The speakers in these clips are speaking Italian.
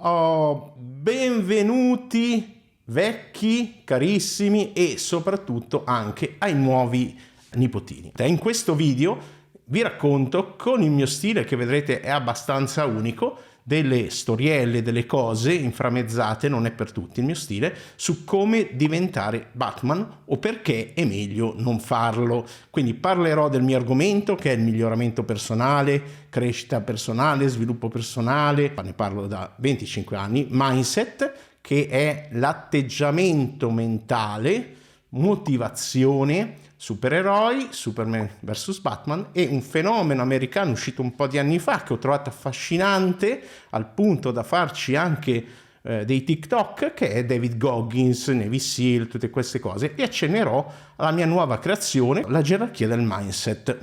Oh, benvenuti vecchi, carissimi e soprattutto anche ai nuovi nipotini. In questo video vi racconto con il mio stile che vedrete è abbastanza unico delle storielle, delle cose inframezzate, non è per tutti il mio stile, su come diventare Batman o perché è meglio non farlo. Quindi parlerò del mio argomento che è il miglioramento personale, crescita personale, sviluppo personale, ne parlo da 25 anni, mindset che è l'atteggiamento mentale, motivazione, supereroi, Superman vs Batman e un fenomeno americano uscito un po' di anni fa che ho trovato affascinante al punto da farci anche eh, dei TikTok che è David Goggins, Navy Seal, tutte queste cose e accennerò alla mia nuova creazione, la gerarchia del mindset.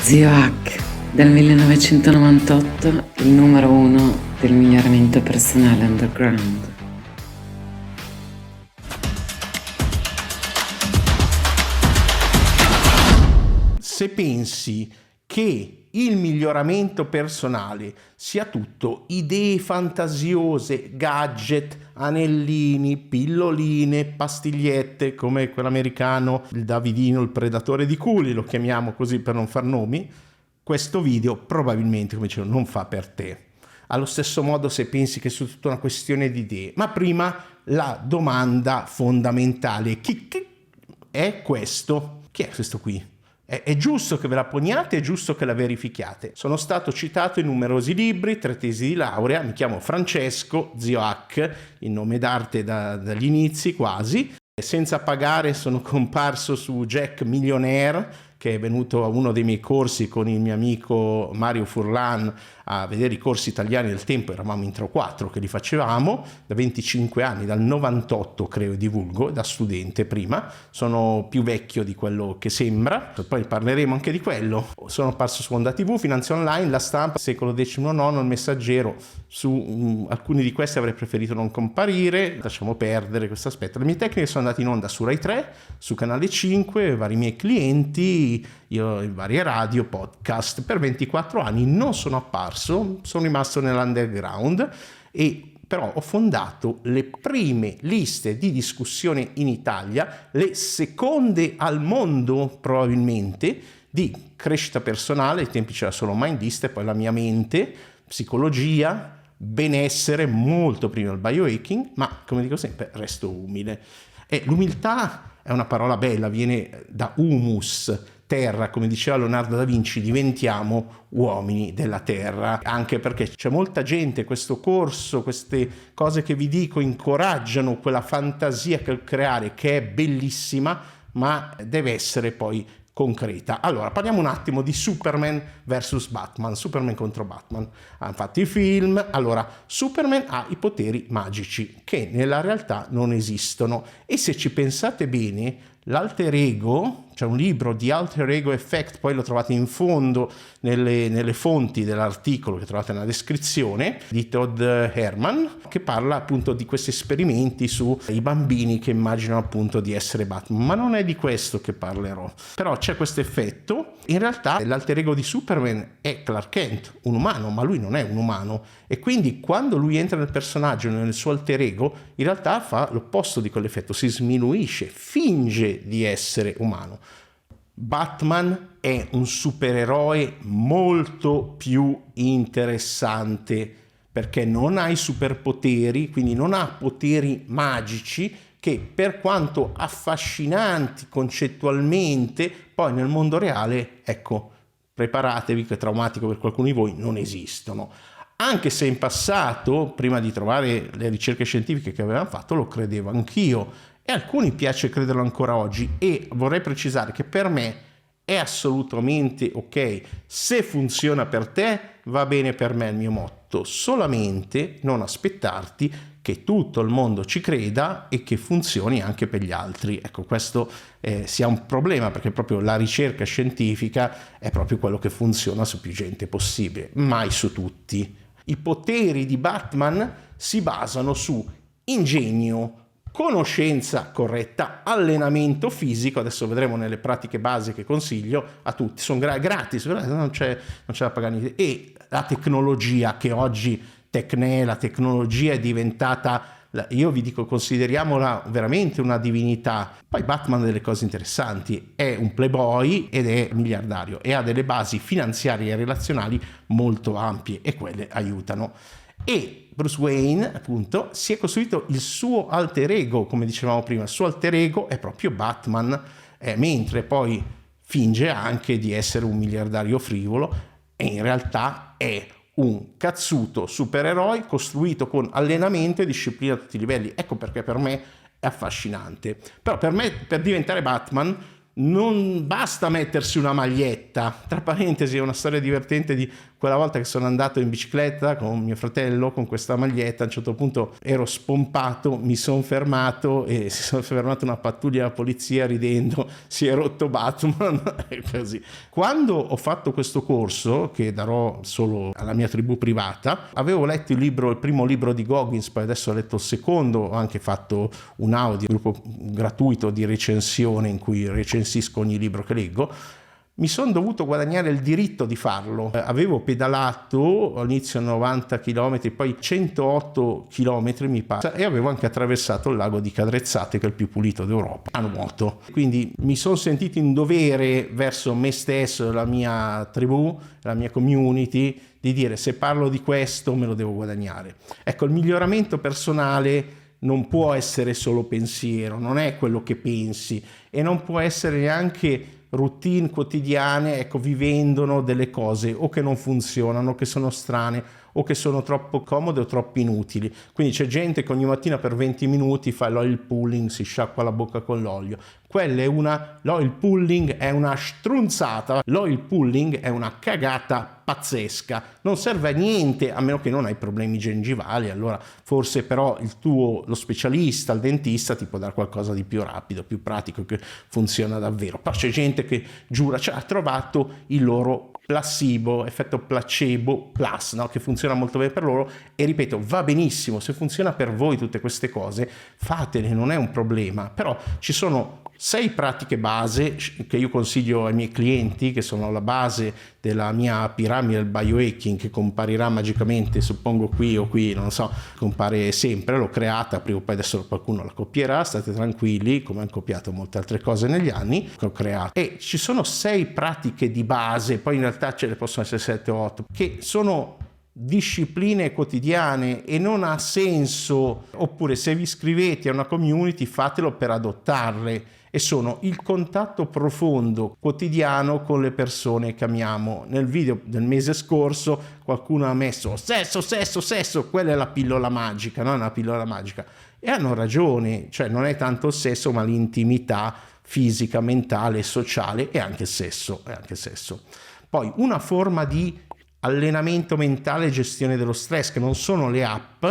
Zio Hack, dal 1998 il numero uno del miglioramento personale underground. Se pensi che il miglioramento personale sia tutto idee fantasiose, gadget, anellini, pilloline, pastigliette, come quell'americano, il Davidino, il predatore di culi, lo chiamiamo così per non far nomi, questo video probabilmente, come dicevo, non fa per te. Allo stesso modo se pensi che sia tutta una questione di idee. Ma prima la domanda fondamentale, chi, chi è questo? Chi è questo qui? È, è, giusto che ve la poniate, è giusto che la verifichiate. Sono stato citato in numerosi libri, tre tesi di laurea, mi chiamo Francesco Zio Hack, il nome d'arte da, dagli inizi quasi. Senza pagare sono comparso su Jack Millionaire, che è venuto a uno dei miei corsi con il mio amico Mario Furlan a vedere i corsi italiani del tempo, eravamo in 3 o 4 che li facevamo, da 25 anni, dal 98 credo divulgo, da studente prima, sono più vecchio di quello che sembra, poi parleremo anche di quello. Sono apparso su Onda TV, Finanza Online, La Stampa, Secolo XIX, Il Messaggero, su um, alcuni di questi avrei preferito non comparire, lasciamo perdere questo aspetto. Le mie tecniche sono andate in onda su Rai 3, su Canale 5, vari miei clienti, io in varie radio, podcast, per 24 anni non sono apparso, sono rimasto nell'underground e però ho fondato le prime liste di discussione in Italia, le seconde al mondo probabilmente, di crescita personale, ai tempi c'era solo Mindlist e poi la mia mente, psicologia, benessere, molto prima il biohacking, ma come dico sempre, resto umile. E l'umiltà è una parola bella, viene da humus, terra, come diceva Leonardo da Vinci, diventiamo uomini della terra, anche perché c'è molta gente, questo corso, queste cose che vi dico incoraggiano quella fantasia che creare che è bellissima, ma deve essere poi concreta. Allora, parliamo un attimo di Superman vs Batman, Superman contro Batman. Hanno fatto i film, allora Superman ha i poteri magici che nella realtà non esistono e se ci pensate bene, l'alter ego c'è un libro di Alter Ego Effect, poi lo trovate in fondo nelle, nelle fonti dell'articolo che trovate nella descrizione, di Todd Herman, che parla appunto di questi esperimenti sui bambini che immaginano appunto di essere Batman. Ma non è di questo che parlerò. Però c'è questo effetto. In realtà l'alter ego di Superman è Clark Kent, un umano, ma lui non è un umano. E quindi quando lui entra nel personaggio, nel suo alter ego, in realtà fa l'opposto di quell'effetto, si sminuisce, finge di essere umano. Batman è un supereroe molto più interessante perché non ha i superpoteri, quindi non ha poteri magici che per quanto affascinanti concettualmente, poi nel mondo reale, ecco, preparatevi che è traumatico per qualcuno di voi, non esistono. Anche se in passato, prima di trovare le ricerche scientifiche che avevano fatto, lo credevo anch'io e alcuni piace crederlo ancora oggi e vorrei precisare che per me è assolutamente ok. Se funziona per te, va bene per me il mio motto. Solamente non aspettarti che tutto il mondo ci creda e che funzioni anche per gli altri. Ecco, questo eh, sia un problema perché proprio la ricerca scientifica è proprio quello che funziona su più gente possibile, mai su tutti. I poteri di Batman si basano su ingegno, conoscenza corretta, allenamento fisico, adesso vedremo nelle pratiche base che consiglio a tutti, sono gra- gratis, non c'è, non c'è da pagare niente, e la tecnologia che oggi Tecne, la tecnologia è diventata io vi dico consideriamola veramente una divinità. Poi Batman ha delle cose interessanti, è un playboy ed è miliardario e ha delle basi finanziarie e relazionali molto ampie e quelle aiutano. E Bruce Wayne, appunto, si è costruito il suo alter ego, come dicevamo prima, il suo alter ego è proprio Batman, eh, mentre poi finge anche di essere un miliardario frivolo e in realtà è un cazzuto supereroe costruito con allenamento e disciplina a tutti i livelli. Ecco perché per me è affascinante. Però per me, per diventare Batman, non basta mettersi una maglietta. Tra parentesi, è una storia divertente di quella volta che sono andato in bicicletta con mio fratello con questa maglietta. A un certo punto ero spompato, mi sono fermato e si sono fermata una pattuglia della polizia ridendo. Si è rotto Batman e così. Quando ho fatto questo corso, che darò solo alla mia tribù privata, avevo letto il libro, il primo libro di Goggins, poi adesso ho letto il secondo, ho anche fatto un audio, un gruppo gratuito di recensione in cui recensisco ogni libro che leggo, mi sono dovuto guadagnare il diritto di farlo. Eh, avevo pedalato all'inizio 90 km, poi 108 km mi pare, e avevo anche attraversato il lago di Cadrezzate, che è il più pulito d'Europa, a nuoto. Quindi mi sono sentito in dovere verso me stesso, la mia tribù, la mia community, di dire se parlo di questo me lo devo guadagnare. Ecco, il miglioramento personale non può essere solo pensiero, non è quello che pensi e non può essere neanche routine quotidiane, ecco, vivendono delle cose o che non funzionano, che sono strane o che sono troppo comode o troppo inutili. Quindi c'è gente che ogni mattina per 20 minuti fa l'oil pulling, si sciacqua la bocca con l'olio. Quella è una l'oil pulling è una strunzata, l'oil pulling è una cagata pazzesca, non serve a niente a meno che non hai problemi gengivali, allora forse però il tuo lo specialista, il dentista ti può dare qualcosa di più rapido, più pratico che funziona davvero. Però c'è gente che giura, cioè ha trovato il loro placebo, effetto placebo plus, no? che funziona molto bene per loro e ripeto, va benissimo, se funziona per voi tutte queste cose, fatele, non è un problema, però ci sono sei pratiche base che io consiglio ai miei clienti, che sono la base della mia piramide del biohacking, che comparirà magicamente, suppongo qui o qui, non so, compare sempre, l'ho creata, prima o poi adesso qualcuno la copierà, state tranquilli, come hanno copiato molte altre cose negli anni, che ho creato. E ci sono sei pratiche di base, poi in realtà ce ne possono essere sette o otto, che sono discipline quotidiane e non ha senso, oppure se vi iscrivete a una community fatelo per adottarle e sono il contatto profondo quotidiano con le persone che amiamo. Nel video del mese scorso qualcuno ha messo sesso, sesso, sesso, quella è la pillola magica, non è una pillola magica. E hanno ragione, cioè non è tanto il sesso ma l'intimità fisica, mentale, sociale e anche sesso. E anche sesso. Poi una forma di allenamento mentale e gestione dello stress, che non sono le app,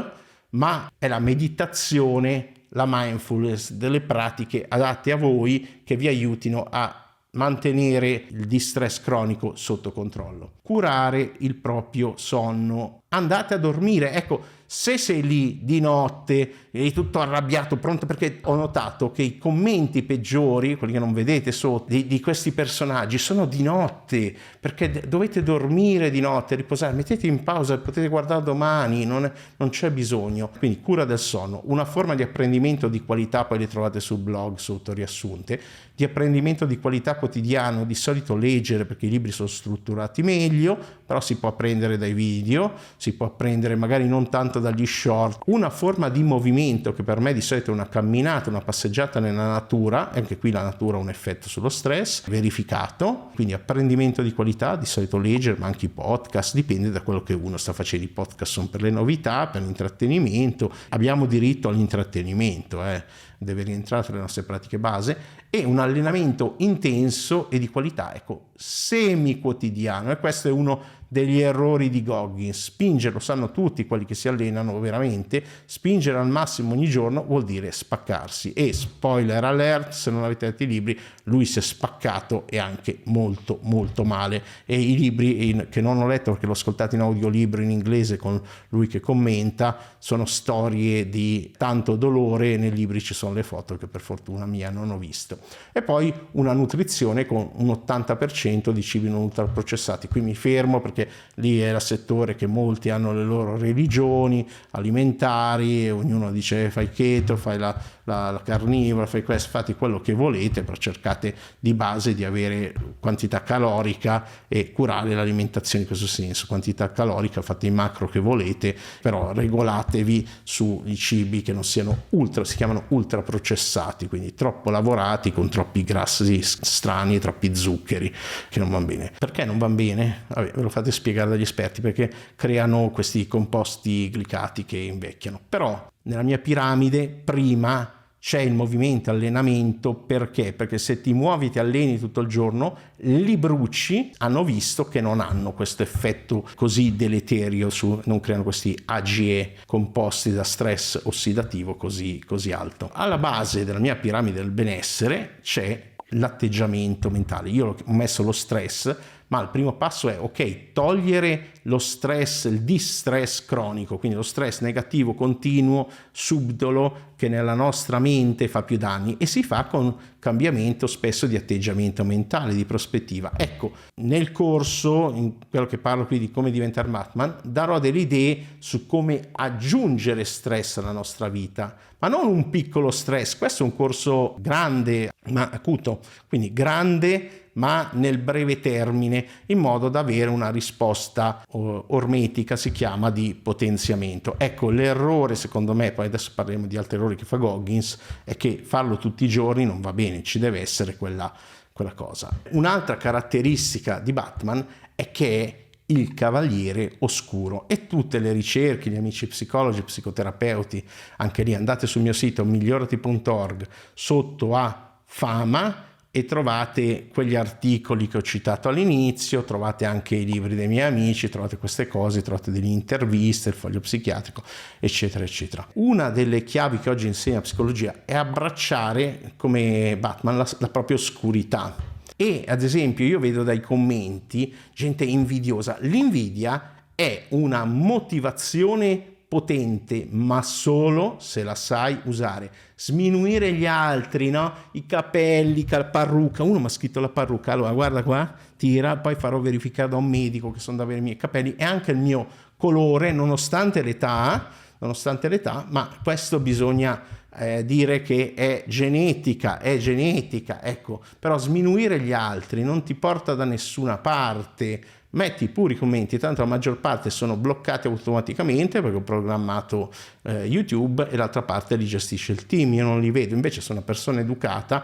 ma è la meditazione, la mindfulness, delle pratiche adatte a voi che vi aiutino a mantenere il distress cronico sotto controllo. Curare il proprio sonno. Andate a dormire. Ecco, se sei lì di notte, eri tutto arrabbiato, pronto perché ho notato che i commenti peggiori, quelli che non vedete sotto, di, di questi personaggi sono di notte, perché dovete dormire di notte, riposare, mettete in pausa, potete guardare domani, non, non c'è bisogno. Quindi cura del sonno, una forma di apprendimento di qualità, poi le trovate sul blog sotto riassunte, di apprendimento di qualità quotidiano, di solito leggere perché i libri sono strutturati meglio, però si può apprendere dai video, si può apprendere magari non tanto dagli short, una forma di movimento che per me di solito è una camminata, una passeggiata nella natura, e anche qui la natura ha un effetto sullo stress, verificato, quindi apprendimento di qualità, di solito leggere, ma anche i podcast, dipende da quello che uno sta facendo, i podcast sono per le novità, per l'intrattenimento, abbiamo diritto all'intrattenimento, eh. Deve rientrare tra le nostre pratiche base, e un allenamento intenso e di qualità, ecco, semi quotidiano. E questo è uno degli errori di Goggins. Spingere, lo sanno tutti quelli che si allenano veramente, spingere al massimo ogni giorno vuol dire spaccarsi. E spoiler alert, se non avete letto i libri, lui si è spaccato e anche molto molto male. E i libri in, che non ho letto perché l'ho ascoltato in audiolibro in inglese con lui che commenta, sono storie di tanto dolore, nei libri ci sono le foto che per fortuna mia non ho visto. E poi una nutrizione con un 80% di cibi non ultraprocessati. Qui mi fermo perché perché lì era settore che molti hanno le loro religioni alimentari, ognuno dice fai keto, fai la, la, la carnivora, fai questo, fate quello che volete, però cercate di base di avere quantità calorica e curare l'alimentazione in questo senso, quantità calorica, fate i macro che volete, però regolatevi sui cibi che non siano ultra, si chiamano ultra processati, quindi troppo lavorati con troppi grassi strani, troppi zuccheri che non vanno bene. Perché non vanno bene? Vabbè, ve lo fate spiegare dagli esperti, perché creano questi composti glicati che invecchiano. Però nella mia piramide prima c'è il movimento allenamento perché? Perché se ti muovi, ti alleni tutto il giorno, li bruci, hanno visto che non hanno questo effetto così deleterio, su, non creano questi AGE composti da stress ossidativo così, così alto. Alla base della mia piramide del benessere c'è l'atteggiamento mentale. Io ho messo lo stress ma il primo passo è ok, togliere lo stress, il distress cronico, quindi lo stress negativo continuo, subdolo che nella nostra mente fa più danni e si fa con cambiamento spesso di atteggiamento mentale, di prospettiva. Ecco, nel corso, in quello che parlo qui di come diventare Batman, darò delle idee su come aggiungere stress alla nostra vita, ma non un piccolo stress, questo è un corso grande, ma acuto, quindi grande ma nel breve termine, in modo da avere una risposta ormetica, si chiama, di potenziamento. Ecco, l'errore, secondo me, poi adesso parliamo di altri errori che fa Goggins, è che farlo tutti i giorni non va bene, ci deve essere quella, quella cosa. Un'altra caratteristica di Batman è che il cavaliere oscuro e tutte le ricerche, gli amici psicologi, psicoterapeuti, anche lì andate sul mio sito migliorati.org sotto a fama e trovate quegli articoli che ho citato all'inizio, trovate anche i libri dei miei amici, trovate queste cose, trovate delle interviste, il foglio psichiatrico, eccetera, eccetera. Una delle chiavi che oggi insegna psicologia è abbracciare come Batman la, la propria oscurità. E ad esempio io vedo dai commenti gente invidiosa. L'invidia è una motivazione potente, ma solo se la sai usare. Sminuire gli altri, no? I capelli, la parrucca. Uno mi ha scritto la parrucca, allora guarda qua, tira, poi farò verificare da un medico che sono da avere i miei capelli e anche il mio colore, nonostante l'età, nonostante l'età, ma questo bisogna eh, dire che è genetica, è genetica, ecco, però sminuire gli altri non ti porta da nessuna parte metti pure i commenti, tanto la maggior parte sono bloccati automaticamente perché ho programmato eh, YouTube e l'altra parte li gestisce il team, io non li vedo, invece sono una persona educata,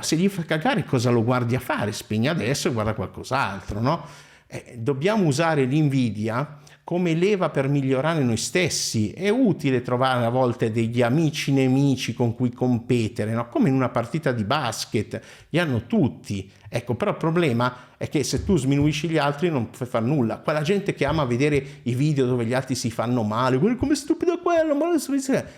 se gli fa cagare cosa lo guardi a fare? Spegni adesso e guarda qualcos'altro, no? Eh, dobbiamo usare l'invidia come leva per migliorare noi stessi. È utile trovare a volte degli amici nemici con cui competere, no? come in una partita di basket, li hanno tutti. Ecco, però il problema è che se tu sminuisci gli altri non puoi fare nulla. Quella gente che ama vedere i video dove gli altri si fanno male, come stupido quello, ma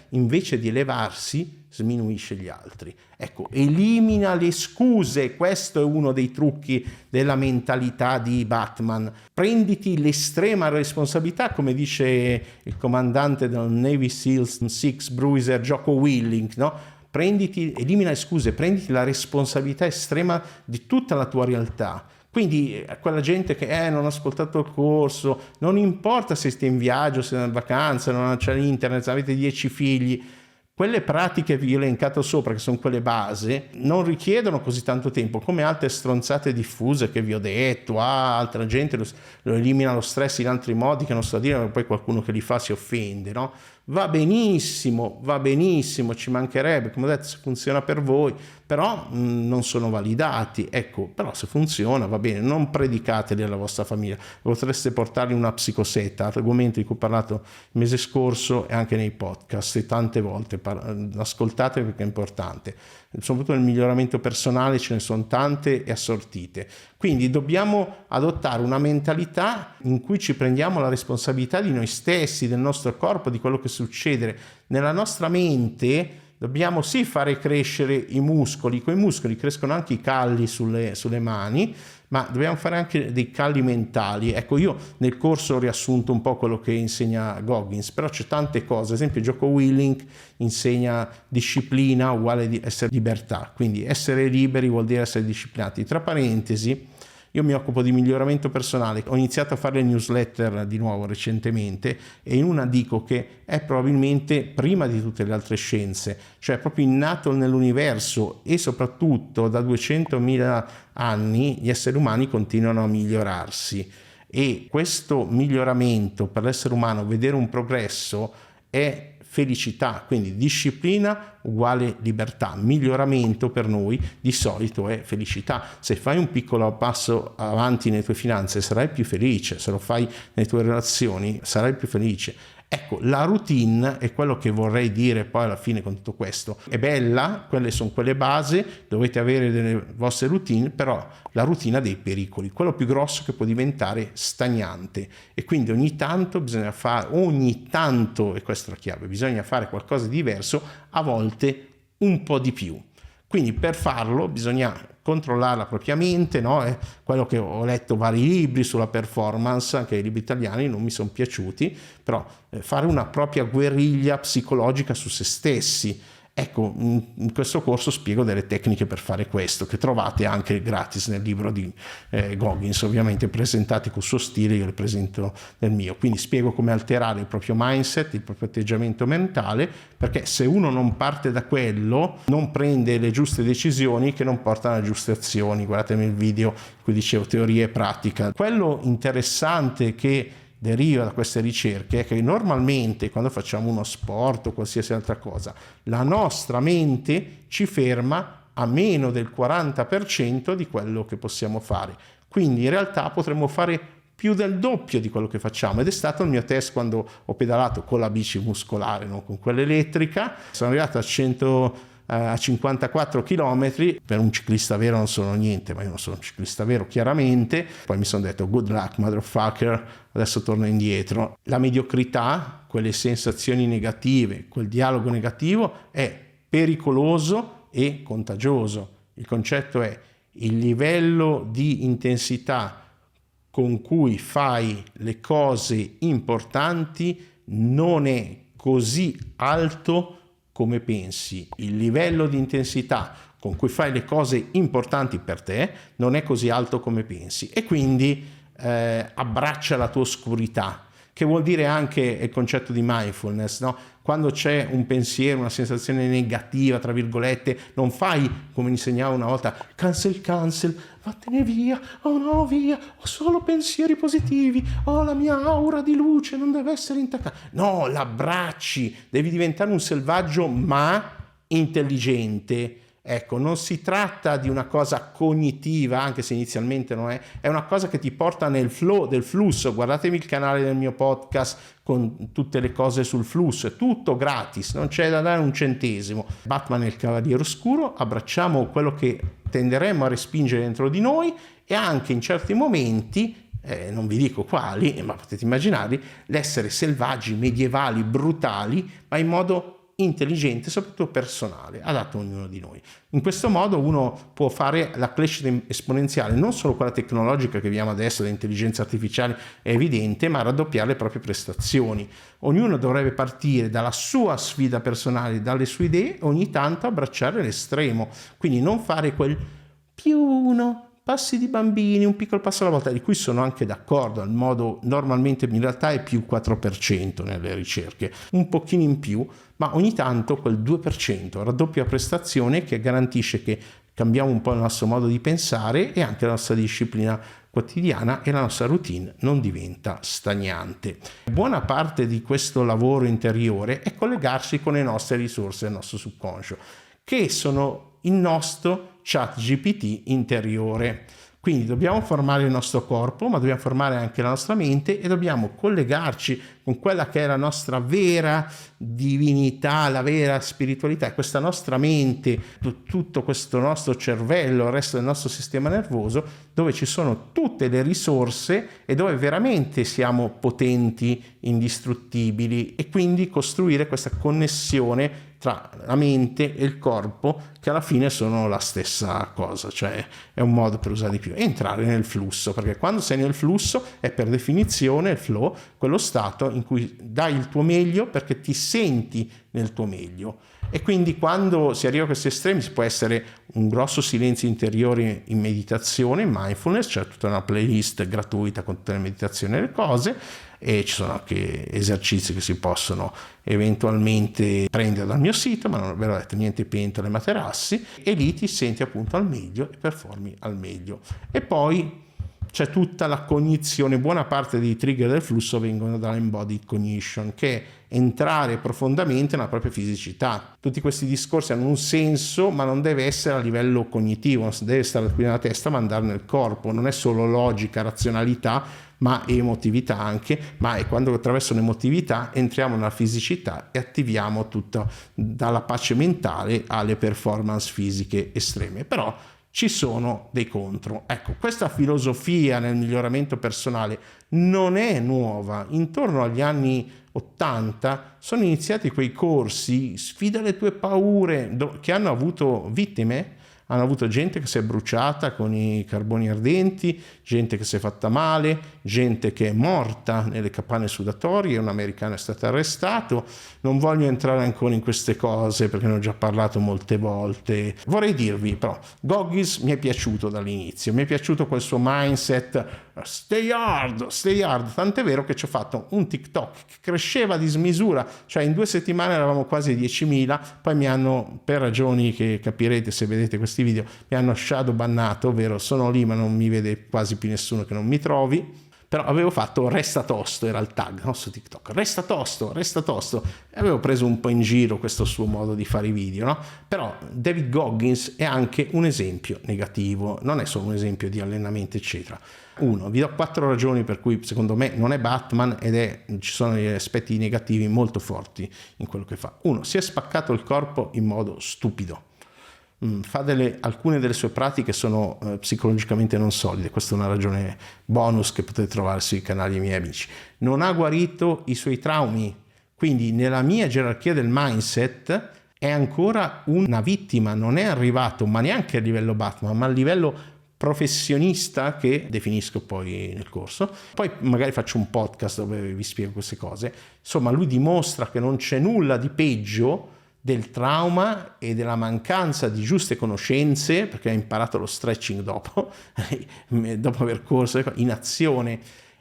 invece di elevarsi sminuisce gli altri. Ecco, elimina le scuse, questo è uno dei trucchi della mentalità di Batman. Prenditi l'estrema responsabilità, come dice il comandante del Navy SEALs 6 Bruiser Jocko Willing, no? Prenditi, elimina le scuse, prenditi la responsabilità estrema di tutta la tua realtà. Quindi eh, quella gente che eh, non ha ascoltato il corso, non importa se stai in viaggio, se sei in vacanza, non c'è internet, avete dieci figli, quelle pratiche che vi ho elencato sopra, che sono quelle base, non richiedono così tanto tempo come altre stronzate diffuse che vi ho detto, ah, altra gente lo, lo elimina lo stress in altri modi che non sto a dire, ma poi qualcuno che li fa si offende, no? Va benissimo, va benissimo, ci mancherebbe, come ho detto, se funziona per voi, però mh, mm, non sono validati. Ecco, però se funziona va bene, non predicateli alla vostra famiglia, potreste portarli una psicosetta, argomento di cui ho parlato il mese scorso e anche nei podcast e tante volte, ascoltate perché è importante. Soprattutto nel miglioramento personale ce ne sono tante e assortite. Quindi dobbiamo adottare una mentalità in cui ci prendiamo la responsabilità di noi stessi, del nostro corpo, di quello che succede. Nella nostra mente dobbiamo sì fare crescere i muscoli, con i muscoli crescono anche i calli sulle, sulle mani, ma dobbiamo fare anche dei calli mentali. Ecco, io nel corso ho riassunto un po' quello che insegna Goggins, però c'è tante cose, ad esempio Gioco Willink insegna disciplina uguale di essere libertà, quindi essere liberi vuol dire essere disciplinati. Tra parentesi, io mi occupo di miglioramento personale, ho iniziato a fare le newsletter di nuovo recentemente e in una dico che è probabilmente prima di tutte le altre scienze, cioè proprio innato nell'universo e soprattutto da 200.000 anni gli esseri umani continuano a migliorarsi. E questo miglioramento per l'essere umano, vedere un progresso è felicità, quindi disciplina uguale libertà, miglioramento per noi di solito è felicità. Se fai un piccolo passo avanti nelle tue finanze sarai più felice, se lo fai nelle tue relazioni sarai più felice. Ecco, la routine è quello che vorrei dire poi alla fine con tutto questo. È bella, quelle sono quelle basi, dovete avere delle vostre routine, però la routine ha dei pericoli. Quello più grosso che può diventare stagnante e quindi ogni tanto bisogna fare, ogni tanto, e questa è la chiave, bisogna fare qualcosa di diverso, a volte un po' di più. Quindi per farlo bisogna controllare la no? È quello che ho letto vari libri sulla performance, anche i libri italiani non mi sono piaciuti, però eh, fare una propria guerriglia psicologica su se stessi Ecco, in questo corso spiego delle tecniche per fare questo, che trovate anche gratis nel libro di eh, Goggins, ovviamente presentati col suo stile, io le presento nel mio. Quindi spiego come alterare il proprio mindset, il proprio atteggiamento mentale, perché se uno non parte da quello, non prende le giuste decisioni che non portano a giuste azioni. Guardatemi il video in cui dicevo teoria e pratica. Quello interessante che deriva da queste ricerche è che normalmente quando facciamo uno sport o qualsiasi altra cosa, la nostra mente ci ferma a meno del 40% di quello che possiamo fare. Quindi in realtà potremmo fare più del doppio di quello che facciamo ed è stato il mio test quando ho pedalato con la bici muscolare, non con quella elettrica. Sono arrivato a 100 a 54 km, per un ciclista vero non sono niente, ma io non sono un ciclista vero chiaramente, poi mi sono detto good luck motherfucker, adesso torno indietro. La mediocrità, quelle sensazioni negative, quel dialogo negativo è pericoloso e contagioso. Il concetto è il livello di intensità con cui fai le cose importanti non è così alto come pensi, il livello di intensità con cui fai le cose importanti per te non è così alto come pensi. E quindi eh, abbraccia la tua oscurità, che vuol dire anche il concetto di mindfulness, no? Quando c'è un pensiero, una sensazione negativa, tra virgolette, non fai, come mi insegnava una volta, cancel, cancel, vattene via, oh no, via, ho solo pensieri positivi, oh la mia aura di luce non deve essere intaccata. No, l'abbracci, devi diventare un selvaggio ma intelligente. Ecco, non si tratta di una cosa cognitiva, anche se inizialmente non è, è una cosa che ti porta nel flow del flusso. Guardatemi il canale del mio podcast con tutte le cose sul flusso, è tutto gratis, non c'è da dare un centesimo. Batman è il cavaliere oscuro, abbracciamo quello che tenderemmo a respingere dentro di noi e anche in certi momenti eh, non vi dico quali, ma potete immaginarli, l'essere selvaggi, medievali, brutali, ma in modo intelligente, soprattutto personale, adatto a ognuno di noi. In questo modo uno può fare la crescita esponenziale, non solo quella tecnologica che vediamo adesso, l'intelligenza artificiale è evidente, ma raddoppiare le proprie prestazioni. Ognuno dovrebbe partire dalla sua sfida personale, dalle sue idee, ogni tanto abbracciare l'estremo, quindi non fare quel più uno passi di bambini, un piccolo passo alla volta, di cui sono anche d'accordo, il modo normalmente in realtà è più 4% nelle ricerche, un pochino in più, ma ogni tanto quel 2% raddoppia prestazione che garantisce che cambiamo un po' il nostro modo di pensare e anche la nostra disciplina quotidiana e la nostra routine non diventa stagnante. Buona parte di questo lavoro interiore è collegarsi con le nostre risorse del nostro subconscio, che sono il nostro chat GPT interiore. Quindi dobbiamo formare il nostro corpo, ma dobbiamo formare anche la nostra mente e dobbiamo collegarci con quella che è la nostra vera divinità, la vera spiritualità, questa nostra mente, tutto questo nostro cervello, il resto del nostro sistema nervoso, dove ci sono tutte le risorse e dove veramente siamo potenti, indistruttibili e quindi costruire questa connessione tra la mente e il corpo che alla fine sono la stessa cosa, cioè è un modo per usare di più, entrare nel flusso, perché quando sei nel flusso è per definizione il flow, quello stato in cui dai il tuo meglio perché ti senti nel tuo meglio. E quindi quando si arriva a questi estremi si può essere un grosso silenzio interiore in meditazione, in mindfulness, c'è tutta una playlist gratuita con tutte le meditazioni e le cose, e ci sono anche esercizi che si possono eventualmente prendere dal mio sito, ma non ve l'ho detto niente pentole materassi, e lì ti senti appunto al meglio e performi al meglio. E poi c'è tutta la cognizione, buona parte dei trigger del flusso vengono dall'embodied cognition, che è entrare profondamente nella propria fisicità. Tutti questi discorsi hanno un senso, ma non deve essere a livello cognitivo, non deve stare qui nella testa, ma andare nel corpo, non è solo logica, razionalità, ma emotività anche, ma è quando attraverso l'emotività entriamo nella fisicità e attiviamo tutto dalla pace mentale alle performance fisiche estreme. Però ci sono dei contro. Ecco, questa filosofia nel miglioramento personale non è nuova. Intorno agli anni 80 sono iniziati quei corsi, sfida le tue paure, che hanno avuto vittime hanno avuto gente che si è bruciata con i carboni ardenti, gente che si è fatta male, gente che è morta nelle capanne sudatorie, un americano è stato arrestato. Non voglio entrare ancora in queste cose perché ne ho già parlato molte volte. Vorrei dirvi però, Goggins mi è piaciuto dall'inizio, mi è piaciuto quel suo mindset stay hard, stay hard, tant'è vero che ci ho fatto un TikTok che cresceva di smisura, cioè in due settimane eravamo quasi 10.000, poi mi hanno, per ragioni che capirete se vedete questi video, mi hanno shadow bannato, ovvero sono lì ma non mi vede quasi più nessuno che non mi trovi, però avevo fatto resta tosto, era il tag no, su TikTok, resta tosto, resta tosto, e avevo preso un po' in giro questo suo modo di fare i video, no? Però David Goggins è anche un esempio negativo, non è solo un esempio di allenamento, eccetera. Uno, vi do quattro ragioni per cui secondo me non è Batman ed è, ci sono degli aspetti negativi molto forti in quello che fa. Uno, si è spaccato il corpo in modo stupido. Mm, delle, alcune delle sue pratiche sono eh, psicologicamente non solide, questa è una ragione bonus che potete trovare sui canali miei amici. Non ha guarito i suoi traumi, quindi nella mia gerarchia del mindset è ancora una vittima, non è arrivato, ma neanche a livello Batman, ma a livello professionista che definisco poi nel corso. Poi magari faccio un podcast dove vi spiego queste cose. Insomma, lui dimostra che non c'è nulla di peggio del trauma e della mancanza di giuste conoscenze, perché ha imparato lo stretching dopo, dopo aver corso in azione.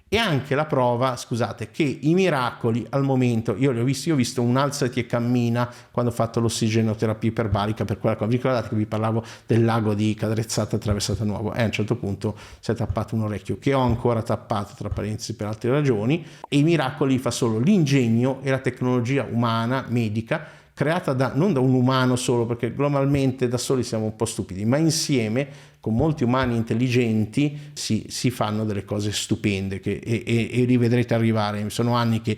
E anche la prova, scusate, che i miracoli al momento, io li ho visti, io ho visto un alzati e cammina quando ho fatto l'ossigenoterapia iperbarica per quella cosa, vi ricordate che vi parlavo del lago di Cadrezzata attraversata nuovo? E a un certo punto si è tappato un orecchio che ho ancora tappato tra parentesi per altre ragioni. E i miracoli fa solo l'ingegno e la tecnologia umana, medica creata da, non da un umano solo, perché globalmente da soli siamo un po' stupidi, ma insieme con molti umani intelligenti si, si fanno delle cose stupende che, e, e, e li vedrete arrivare. Sono anni che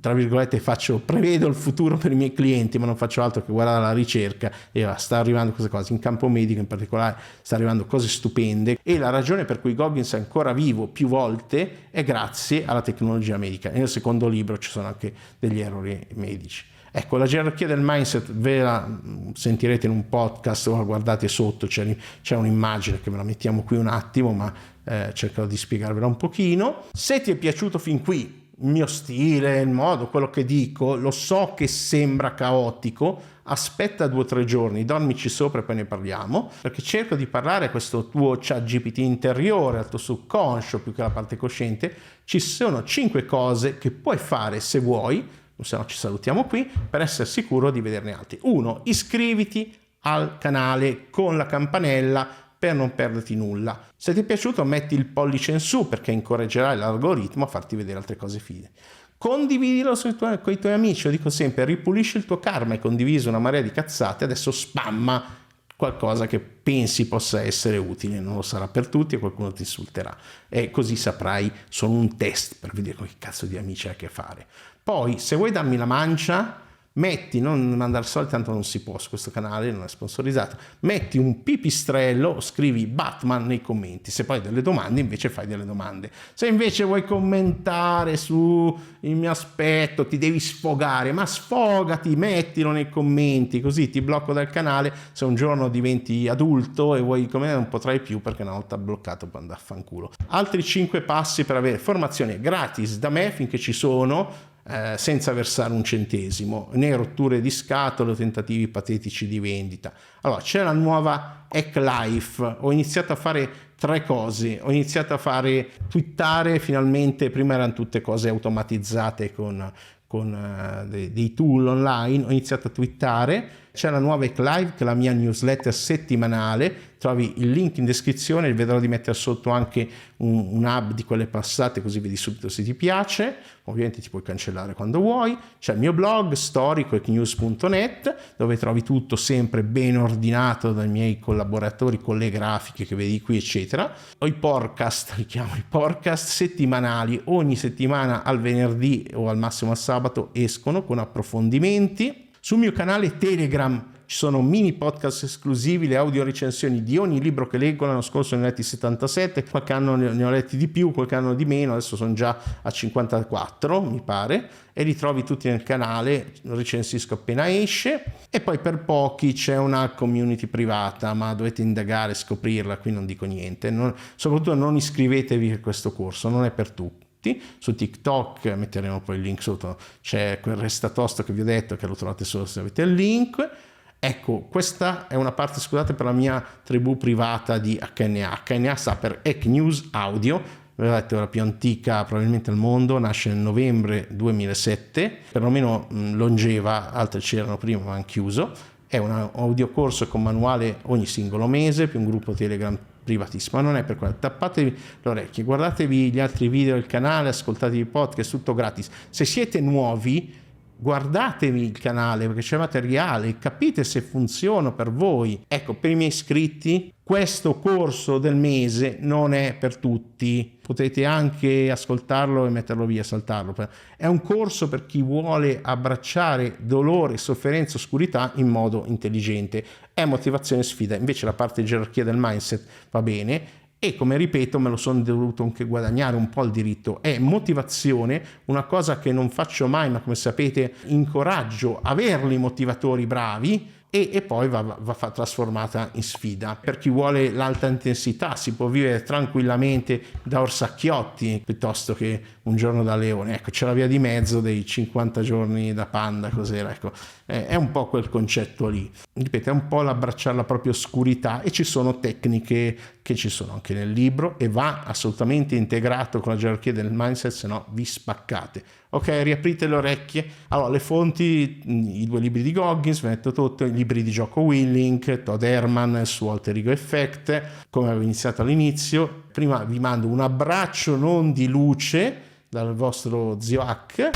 tra virgolette faccio, prevedo il futuro per i miei clienti, ma non faccio altro che guardare la ricerca e sta arrivando queste cose, in campo medico in particolare sta arrivando cose stupende e la ragione per cui Goggins è ancora vivo più volte è grazie alla tecnologia medica. Nel secondo libro ci sono anche degli errori medici. Ecco, la gerarchia del mindset ve la sentirete in un podcast o guardate sotto, c'è, c'è un'immagine che ve la mettiamo qui un attimo, ma eh, cercherò di spiegarvela un pochino. Se ti è piaciuto fin qui il mio stile, il modo, quello che dico, lo so che sembra caotico, aspetta due o tre giorni, dormici sopra e poi ne parliamo, perché cerco di parlare a questo tuo chat GPT interiore, al tuo subconscio più che alla parte cosciente. Ci sono cinque cose che puoi fare se vuoi se no ci salutiamo qui, per essere sicuro di vederne altri. Uno, iscriviti al canale con la campanella per non perderti nulla. Se ti è piaciuto metti il pollice in su perché incoraggerai l'algoritmo a farti vedere altre cose fide. Condividilo tuoi, con i tuoi amici, lo dico sempre, ripulisci il tuo karma, hai condiviso una marea di cazzate, adesso spamma qualcosa che pensi possa essere utile, non lo sarà per tutti e qualcuno ti insulterà e così saprai, sono un test per vedere con che cazzo di amici hai a che fare. Poi se vuoi darmi la mancia, metti, non mandare soldi, tanto non si può su questo canale, non è sponsorizzato, metti un pipistrello, scrivi Batman nei commenti, se poi hai delle domande invece fai delle domande. Se invece vuoi commentare su il mio aspetto, ti devi sfogare, ma sfogati, mettilo nei commenti, così ti blocco dal canale, se un giorno diventi adulto e vuoi come non potrai più perché una volta bloccato puoi andare a fanculo. Altri 5 passi per avere formazione gratis da me finché ci sono eh, senza versare un centesimo, né rotture di scatole o tentativi patetici di vendita. Allora, c'è la nuova Hack Life, ho iniziato a fare tre cose, ho iniziato a fare twittare finalmente, prima erano tutte cose automatizzate con, con uh, dei, dei, tool online, ho iniziato a twittare, c'è la nuova Hack Live che è la mia newsletter settimanale, trovi il link in descrizione, vedrò di mettere sotto anche un, un hub di quelle passate così vedi subito se ti piace, ovviamente ti puoi cancellare quando vuoi, c'è il mio blog storicoecnews.net dove trovi tutto sempre ben ordinato dai miei collaboratori con le grafiche che vedi qui eccetera, ho i podcast, li chiamo i podcast settimanali, ogni settimana al venerdì o al massimo al sabato escono con approfondimenti, sul mio canale Telegram ci sono mini podcast esclusivi, le audio recensioni di ogni libro che leggo. L'anno scorso ne ho letti 77, qualche anno ne ho letti di più, qualche anno di meno, adesso sono già a 54, mi pare, e li trovi tutti nel canale, recensisco appena esce. E poi per pochi c'è una community privata, ma dovete indagare, scoprirla, qui non dico niente. Non, soprattutto non iscrivetevi a questo corso, non è per tutti su TikTok metteremo poi il link sotto. C'è quel restatosto che vi ho detto che lo trovate solo se avete il link. Ecco, questa è una parte, scusate, per la mia tribù privata di HNA. HNA sta per Hack News Audio, vedete, la più antica probabilmente al mondo, nasce nel novembre 2007, perlomeno longeva, altre c'erano prima ma hanno chiuso. È un audiocorso con manuale ogni singolo mese, più un gruppo Telegram privatissimo, ma non è per quello. Tappatevi le orecchie, guardatevi gli altri video del canale, ascoltatevi i podcast, tutto gratis. Se siete nuovi, guardatevi il canale perché c'è materiale, capite se funziona per voi. Ecco, per i miei iscritti, questo corso del mese non è per tutti, potete anche ascoltarlo e metterlo via, saltarlo. È un corso per chi vuole abbracciare dolore, sofferenza, oscurità in modo intelligente. È motivazione sfida, invece la parte gerarchia del mindset va bene e come ripeto me lo sono dovuto anche guadagnare un po' il diritto, è motivazione, una cosa che non faccio mai ma come sapete incoraggio averli motivatori bravi e, e poi va, va, va, trasformata in sfida. Per chi vuole l'alta intensità si può vivere tranquillamente da orsacchiotti piuttosto che un giorno da leone. Ecco, c'è la via di mezzo dei 50 giorni da panda, cos'era? Ecco, è, è un po' quel concetto lì. Ripeto, è un po' l'abbracciare la propria oscurità e ci sono tecniche che ci sono anche nel libro e va assolutamente integrato con la gerarchia del mindset, se no vi spaccate. Ok, riaprite le orecchie. Allora, le fonti, i due libri di Goggins, metto tutto, i libri di gioco Willink, Todd Herman, il suo alter ego effect, come avevo iniziato all'inizio. Prima vi mando un abbraccio non di luce dal vostro zio Hack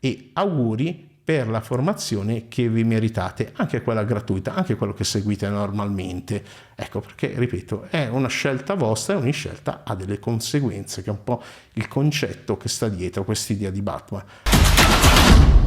e auguri per la formazione che vi meritate, anche quella gratuita, anche quello che seguite normalmente. Ecco perché, ripeto, è una scelta vostra e ogni scelta ha delle conseguenze, che è un po' il concetto che sta dietro questa idea di Batman.